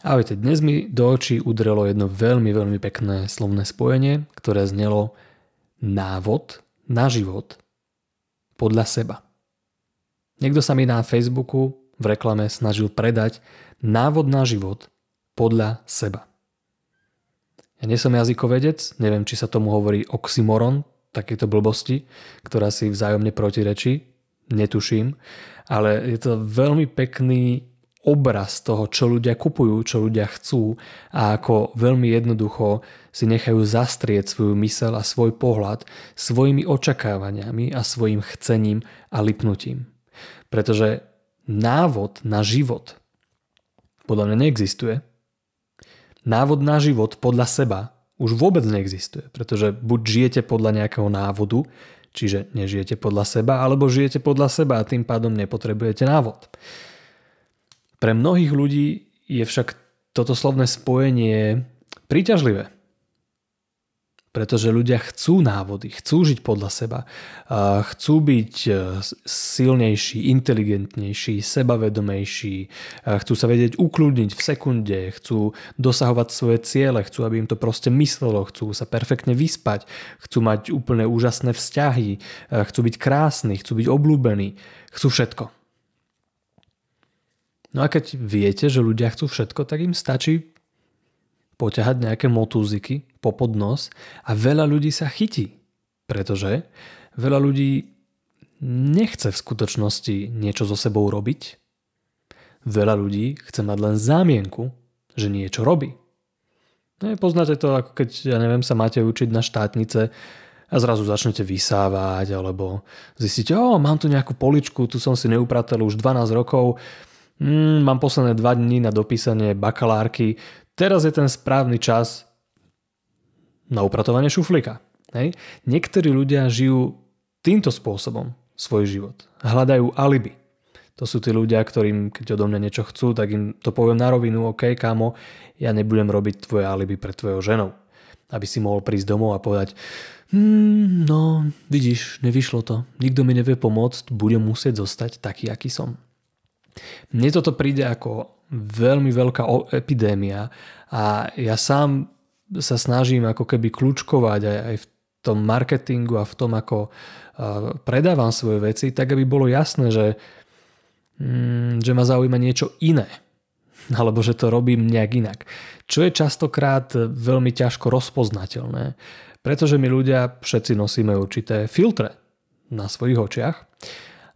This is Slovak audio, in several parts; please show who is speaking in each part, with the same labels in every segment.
Speaker 1: A viete, dnes mi do očí udrelo jedno veľmi, veľmi pekné slovné spojenie, ktoré znelo návod na život podľa seba. Niekto sa mi na Facebooku v reklame snažil predať návod na život podľa seba. Ja nie som jazykovedec, neviem, či sa tomu hovorí oxymoron, takéto blbosti, ktorá si vzájomne protirečí, netuším, ale je to veľmi pekný obraz toho, čo ľudia kupujú, čo ľudia chcú a ako veľmi jednoducho si nechajú zastrieť svoju mysel a svoj pohľad svojimi očakávaniami a svojim chcením a lipnutím. Pretože návod na život podľa mňa neexistuje. Návod na život podľa seba už vôbec neexistuje, pretože buď žijete podľa nejakého návodu, čiže nežijete podľa seba, alebo žijete podľa seba a tým pádom nepotrebujete návod. Pre mnohých ľudí je však toto slovné spojenie príťažlivé pretože ľudia chcú návody, chcú žiť podľa seba, chcú byť e, silnejší, inteligentnejší, sebavedomejší, chcú sa vedieť ukludniť v sekunde, chcú dosahovať svoje ciele, chcú, aby im to proste myslelo, chcú sa perfektne vyspať, chcú mať úplne úžasné vzťahy, chcú byť krásni, chcú byť obľúbení, chcú všetko. No a keď viete, že ľudia chcú všetko, tak im stačí poťahať nejaké motúziky po podnos a veľa ľudí sa chytí. Pretože veľa ľudí nechce v skutočnosti niečo so sebou robiť. Veľa ľudí chce mať len zámienku, že niečo robí. No, poznáte to, ako keď, ja neviem, sa máte učiť na štátnice a zrazu začnete vysávať, alebo zistíte, o, mám tu nejakú poličku, tu som si neupratel už 12 rokov, mm, mám posledné 2 dní na dopísanie bakalárky, teraz je ten správny čas na upratovanie šuflíka. Hej? Niektorí ľudia žijú týmto spôsobom svoj život. Hľadajú alibi. To sú tí ľudia, ktorým, keď odo mňa niečo chcú, tak im to poviem na rovinu, OK, kámo, ja nebudem robiť tvoje alibi pre tvojou ženou. Aby si mohol prísť domov a povedať, hmm, no, vidíš, nevyšlo to, nikto mi nevie pomôcť, budem musieť zostať taký, aký som. Mne toto príde ako veľmi veľká epidémia a ja sám sa snažím ako keby kľúčkovať aj, aj v tom marketingu a v tom, ako predávam svoje veci, tak aby bolo jasné, že, mm, že ma zaujíma niečo iné alebo že to robím nejak inak. Čo je častokrát veľmi ťažko rozpoznateľné, pretože my ľudia všetci nosíme určité filtre na svojich očiach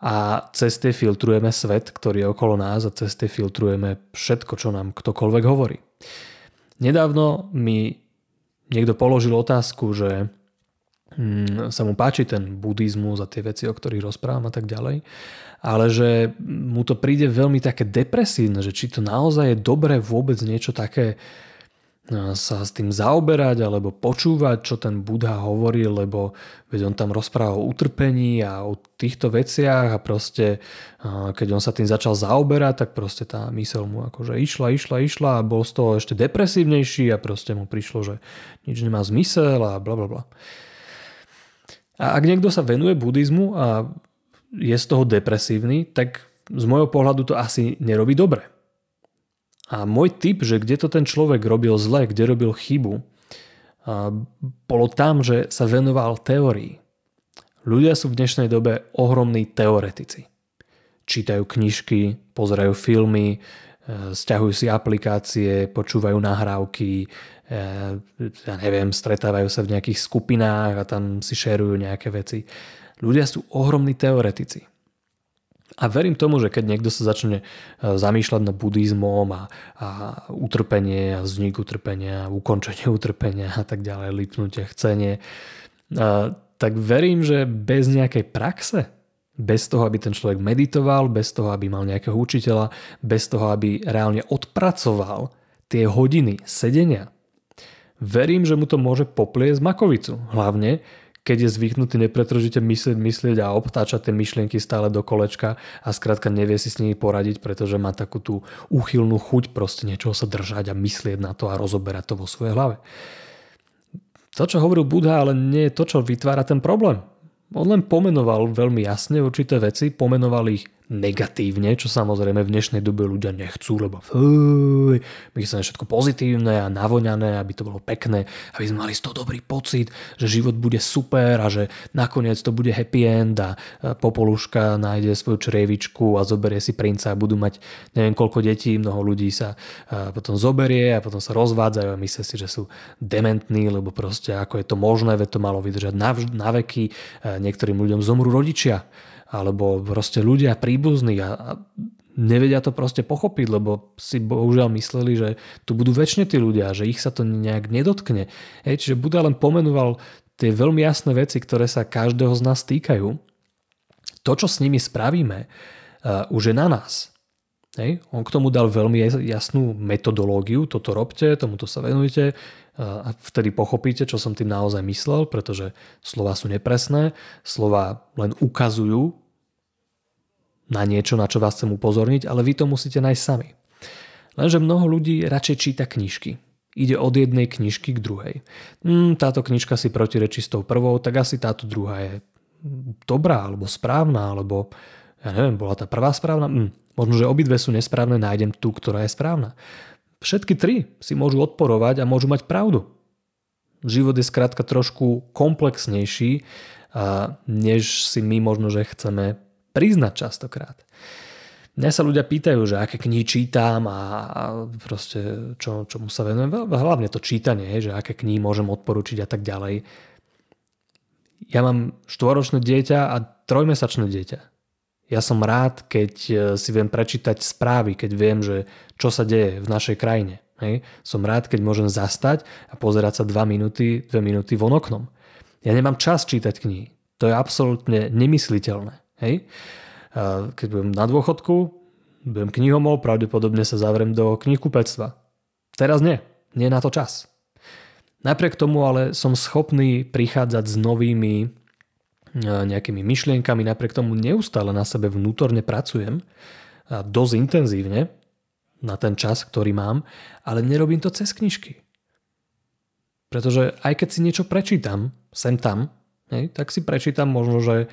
Speaker 1: a cez tie filtrujeme svet, ktorý je okolo nás a cez tie filtrujeme všetko, čo nám ktokoľvek hovorí. Nedávno mi niekto položil otázku, že hm, sa mu páči ten buddhizmus a tie veci, o ktorých rozprávam a tak ďalej, ale že mu to príde veľmi také depresívne, že či to naozaj je dobré vôbec niečo také sa s tým zaoberať alebo počúvať, čo ten Budha hovorí, lebo veď on tam rozpráva o utrpení a o týchto veciach a proste keď on sa tým začal zaoberať, tak proste tá myseľ mu akože išla, išla, išla a bol z toho ešte depresívnejší a proste mu prišlo, že nič nemá zmysel a bla bla bla. A ak niekto sa venuje buddhizmu a je z toho depresívny, tak z môjho pohľadu to asi nerobí dobre. A môj tip, že kde to ten človek robil zle, kde robil chybu, bolo tam, že sa venoval teórii. Ľudia sú v dnešnej dobe ohromní teoretici. Čítajú knižky, pozerajú filmy, e, stiahujú si aplikácie, počúvajú nahrávky, e, ja neviem, stretávajú sa v nejakých skupinách a tam si šerujú nejaké veci. Ľudia sú ohromní teoretici. A verím tomu, že keď niekto sa začne e, zamýšľať nad buddhizmom a, a utrpenie a vznik utrpenia, ukončenie utrpenia a tak ďalej, lipnutie, chcenie, a, e, tak verím, že bez nejakej praxe, bez toho, aby ten človek meditoval, bez toho, aby mal nejakého učiteľa, bez toho, aby reálne odpracoval tie hodiny sedenia, verím, že mu to môže popliesť makovicu. Hlavne, keď je zvyknutý nepretržite myslieť, myslieť a obtáčať tie myšlienky stále do kolečka a skrátka nevie si s nimi poradiť, pretože má takú tú úchylnú chuť proste niečoho sa držať a myslieť na to a rozoberať to vo svojej hlave. To, čo hovoril Budha, ale nie je to, čo vytvára ten problém. On len pomenoval veľmi jasne určité veci, pomenoval ich negatívne, čo samozrejme v dnešnej dobe ľudia nechcú, lebo fuj, my chceme všetko pozitívne a navoňané, aby to bolo pekné, aby sme mali z toho dobrý pocit, že život bude super a že nakoniec to bude happy end a Popoluška nájde svoju črievičku a zoberie si princa a budú mať neviem koľko detí, mnoho ľudí sa potom zoberie a potom sa rozvádzajú a myslia si, že sú dementní, lebo proste ako je to možné, veď to malo vydržať na, na veky, niektorým ľuďom zomrú rodičia alebo proste ľudia príbuzní a, a nevedia to proste pochopiť, lebo si bohužiaľ mysleli, že tu budú väčšine tí ľudia, že ich sa to nejak nedotkne. Hej, čiže Buda len pomenúval tie veľmi jasné veci, ktoré sa každého z nás týkajú. To, čo s nimi spravíme, uh, už je na nás. Hej? On k tomu dal veľmi jasnú metodológiu, toto robte, tomuto sa venujte a vtedy pochopíte, čo som tým naozaj myslel, pretože slova sú nepresné, slova len ukazujú na niečo, na čo vás chcem upozorniť, ale vy to musíte nájsť sami. Lenže mnoho ľudí radšej číta knižky. Ide od jednej knižky k druhej. Hmm, táto knižka si protirečí s tou prvou, tak asi táto druhá je dobrá, alebo správna, alebo ja neviem, bola tá prvá správna? Hmm, možno, že obidve sú nesprávne, nájdem tú, ktorá je správna. Všetky tri si môžu odporovať a môžu mať pravdu. Život je skrátka trošku komplexnejší, než si my možno, že chceme priznať častokrát. Mňa sa ľudia pýtajú, že aké knihy čítam a, proste čo, čomu sa venujem. Hlavne to čítanie, že aké knihy môžem odporučiť a tak ďalej. Ja mám štvoročné dieťa a trojmesačné dieťa. Ja som rád, keď e, si viem prečítať správy, keď viem, že čo sa deje v našej krajine. Hej. Som rád, keď môžem zastať a pozerať sa 2 minúty, 2 minúty von oknom. Ja nemám čas čítať knihy. To je absolútne nemysliteľné. Hej? Keď budem na dôchodku, budem knihomol, pravdepodobne sa zavrem do knihkupectva. Teraz nie, nie na to čas. Napriek tomu ale som schopný prichádzať s novými e, nejakými myšlienkami, napriek tomu neustále na sebe vnútorne pracujem, dosť intenzívne na ten čas, ktorý mám, ale nerobím to cez knižky. Pretože aj keď si niečo prečítam, sem tam, hej, tak si prečítam možno, že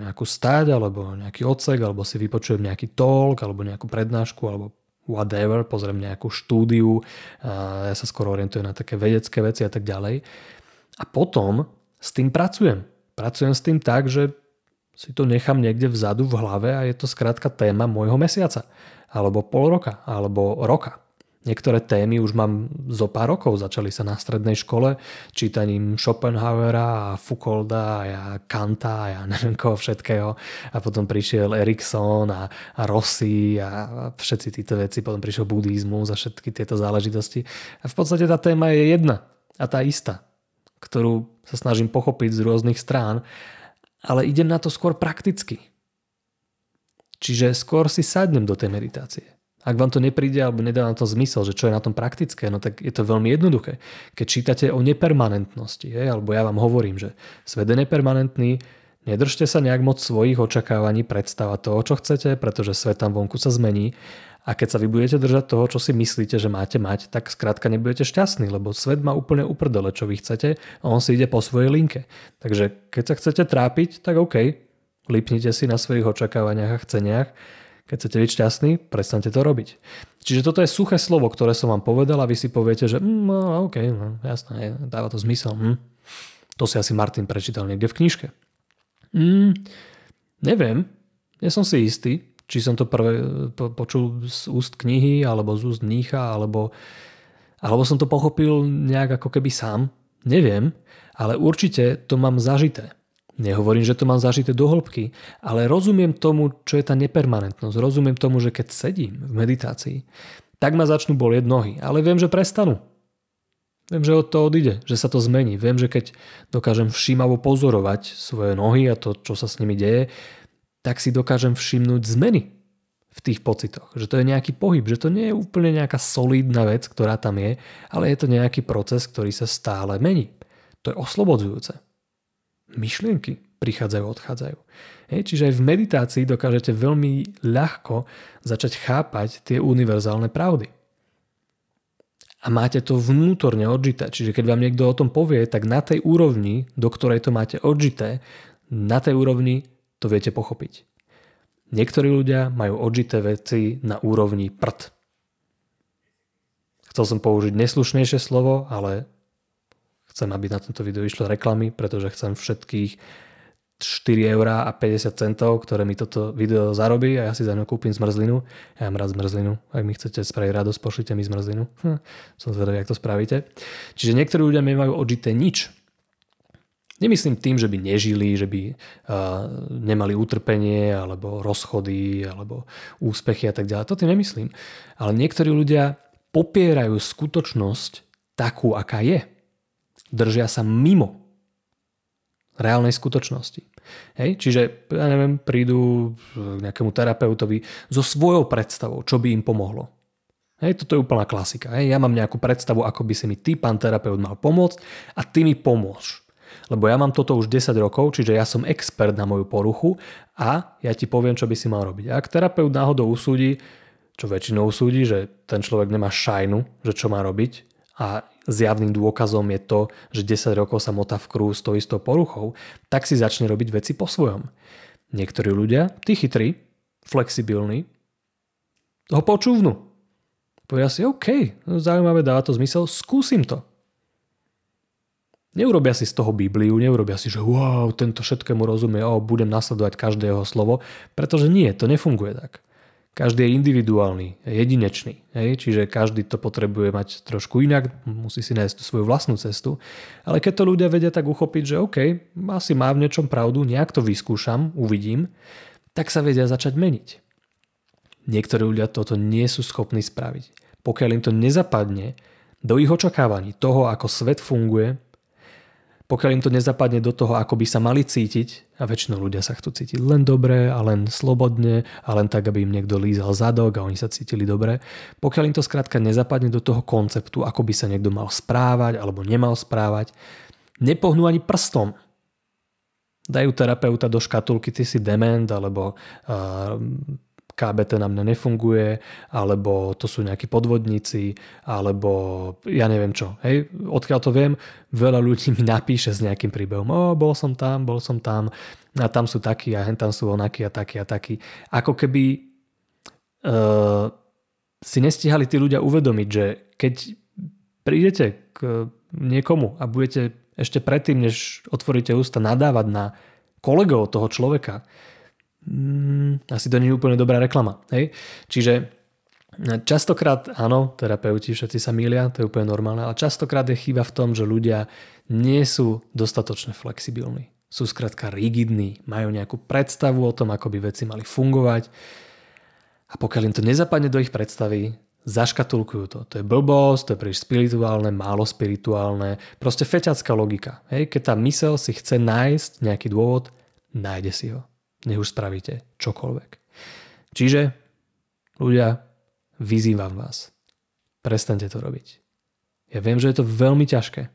Speaker 1: nejakú stať alebo nejaký odsek alebo si vypočujem nejaký talk alebo nejakú prednášku alebo whatever, pozriem nejakú štúdiu, ja sa skoro orientujem na také vedecké veci a tak ďalej. A potom s tým pracujem. Pracujem s tým tak, že si to nechám niekde vzadu v hlave a je to skrátka téma môjho mesiaca, alebo pol roka, alebo roka. Niektoré témy už mám zo pár rokov, začali sa na strednej škole čítaním Schopenhauera a Foucaulda a Kanta a ja neviem koho všetkého a potom prišiel Erikson a, a Rossi a všetci títo veci, potom prišiel buddhizmus a všetky tieto záležitosti. A v podstate tá téma je jedna a tá istá, ktorú sa snažím pochopiť z rôznych strán, ale idem na to skôr prakticky. Čiže skôr si sadnem do tej meditácie. Ak vám to nepríde alebo nedá na to zmysel, že čo je na tom praktické, no tak je to veľmi jednoduché. Keď čítate o nepermanentnosti, je, alebo ja vám hovorím, že svet je nepermanentný, nedržte sa nejak moc svojich očakávaní, predstava toho, čo chcete, pretože svet tam vonku sa zmení a keď sa vy budete držať toho, čo si myslíte, že máte mať, tak skrátka nebudete šťastní, lebo svet má úplne uprdele, čo vy chcete a on si ide po svojej linke. Takže keď sa chcete trápiť, tak OK, lipnite si na svojich očakávaniach a chceniach keď chcete byť šťastní, prestante to robiť. Čiže toto je suché slovo, ktoré som vám povedal a vy si poviete, že mm, no, OK, no, jasné, dáva to zmysel. Hm. To si asi Martin prečítal niekde v knižke. Mm, neviem, nie som si istý, či som to prvé po, počul z úst knihy, alebo z úst mnícha, alebo, alebo som to pochopil nejak ako keby sám. Neviem, ale určite to mám zažité. Nehovorím, že to mám zažité do hĺbky, ale rozumiem tomu, čo je tá nepermanentnosť. Rozumiem tomu, že keď sedím v meditácii, tak ma začnú bolieť nohy, ale viem, že prestanú. Viem, že od to odíde, že sa to zmení. Viem, že keď dokážem všímavo pozorovať svoje nohy a to, čo sa s nimi deje, tak si dokážem všimnúť zmeny v tých pocitoch. Že to je nejaký pohyb, že to nie je úplne nejaká solidná vec, ktorá tam je, ale je to nejaký proces, ktorý sa stále mení. To je oslobodzujúce myšlienky prichádzajú, odchádzajú. Hej, čiže aj v meditácii dokážete veľmi ľahko začať chápať tie univerzálne pravdy. A máte to vnútorne odžité. Čiže keď vám niekto o tom povie, tak na tej úrovni, do ktorej to máte odžité, na tej úrovni to viete pochopiť. Niektorí ľudia majú odžité veci na úrovni prd. Chcel som použiť neslušnejšie slovo, ale chcem, aby na tomto videu išlo reklamy, pretože chcem všetkých 4 eurá a 50 centov, ktoré mi toto video zarobí a ja si za ňu kúpim zmrzlinu. Ja mám rád zmrzlinu. Ak mi chcete spraviť radosť, pošlite mi zmrzlinu. Hm, som zvedavý, jak to spravíte. Čiže niektorí ľudia nemajú odžité nič. Nemyslím tým, že by nežili, že by uh, nemali utrpenie, alebo rozchody, alebo úspechy a tak ďalej. To tým nemyslím. Ale niektorí ľudia popierajú skutočnosť takú, aká je. Držia sa mimo reálnej skutočnosti. Hej? Čiže, ja neviem, prídu k nejakému terapeutovi so svojou predstavou, čo by im pomohlo. Hej, toto je úplná klasika. Hej? Ja mám nejakú predstavu, ako by si mi ty, pán terapeut, mal pomôcť a ty mi pomôž. Lebo ja mám toto už 10 rokov, čiže ja som expert na moju poruchu a ja ti poviem, čo by si mal robiť. Ak terapeut náhodou usúdi, čo väčšinou usúdi, že ten človek nemá šajnu, že čo má robiť a zjavným dôkazom je to, že 10 rokov sa motá v krú s tou istou poruchou, tak si začne robiť veci po svojom. Niektorí ľudia, tí chytrí, flexibilní, ho počúvnu. Povedia si, OK, zaujímavé, dáva to zmysel, skúsim to. Neurobia si z toho Bibliu, neurobia si, že wow, tento všetkému rozumie, o, budem nasledovať každého slovo, pretože nie, to nefunguje tak. Každý je individuálny, jedinečný. Hej? Čiže každý to potrebuje mať trošku inak, musí si nájsť svoju vlastnú cestu. Ale keď to ľudia vedia tak uchopiť, že OK, asi má v niečom pravdu, nejak to vyskúšam, uvidím, tak sa vedia začať meniť. Niektorí ľudia toto nie sú schopní spraviť. Pokiaľ im to nezapadne do ich očakávaní toho, ako svet funguje, pokiaľ im to nezapadne do toho, ako by sa mali cítiť, a väčšinou ľudia sa chcú cítiť len dobre a len slobodne a len tak, aby im niekto lízal zadok a oni sa cítili dobre, pokiaľ im to skrátka nezapadne do toho konceptu, ako by sa niekto mal správať alebo nemal správať, nepohnú ani prstom. Dajú terapeuta do škatulky, ty si dement, alebo uh, KBT na mňa nefunguje, alebo to sú nejakí podvodníci, alebo ja neviem čo. Hej, odkiaľ to viem, veľa ľudí mi napíše s nejakým príbehom. O, bol som tam, bol som tam, a tam sú takí, a tam sú onakí a takí a takí. Ako keby uh, si nestihali tí ľudia uvedomiť, že keď prídete k niekomu a budete ešte predtým, než otvoríte ústa, nadávať na kolegov toho človeka, mm, asi to nie je úplne dobrá reklama. Hej? Čiže e, častokrát, áno, terapeuti všetci sa mília, to je úplne normálne, ale častokrát je chyba v tom, že ľudia nie sú dostatočne flexibilní. Sú skrátka rigidní, majú nejakú predstavu o tom, ako by veci mali fungovať a pokiaľ im to nezapadne do ich predstavy, zaškatulkujú to. To je blbosť, to je príliš spirituálne, málo spirituálne, proste feťacká logika. Hej? Keď tá mysel si chce nájsť nejaký dôvod, nájde si ho nech už spravíte čokoľvek. Čiže, ľudia, vyzývam vás. Prestante to robiť. Ja viem, že je to veľmi ťažké.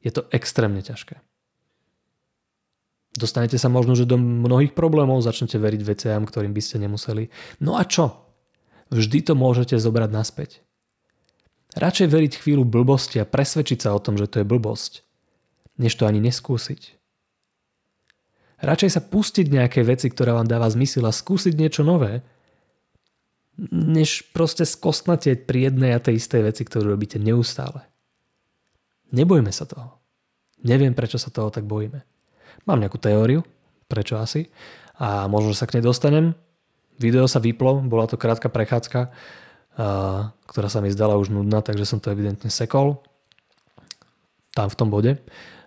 Speaker 1: Je to extrémne ťažké. Dostanete sa možno, že do mnohých problémov začnete veriť veciam, ktorým by ste nemuseli. No a čo? Vždy to môžete zobrať naspäť. Radšej veriť chvíľu blbosti a presvedčiť sa o tom, že to je blbosť, než to ani neskúsiť. Radšej sa pustiť nejaké veci, ktorá vám dáva zmysel a skúsiť niečo nové, než proste skostnatieť pri jednej a tej istej veci, ktorú robíte neustále. Nebojme sa toho. Neviem, prečo sa toho tak bojíme. Mám nejakú teóriu, prečo asi, a možno sa k nej dostanem. Video sa vyplo, bola to krátka prechádzka, ktorá sa mi zdala už nudná, takže som to evidentne sekol tam v tom bode.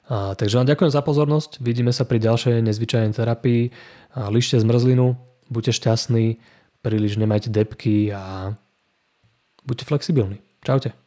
Speaker 1: A, takže vám ďakujem za pozornosť, vidíme sa pri ďalšej nezvyčajnej terapii. A, lište zmrzlinu, buďte šťastní, príliš nemajte depky a buďte flexibilní. Čaute.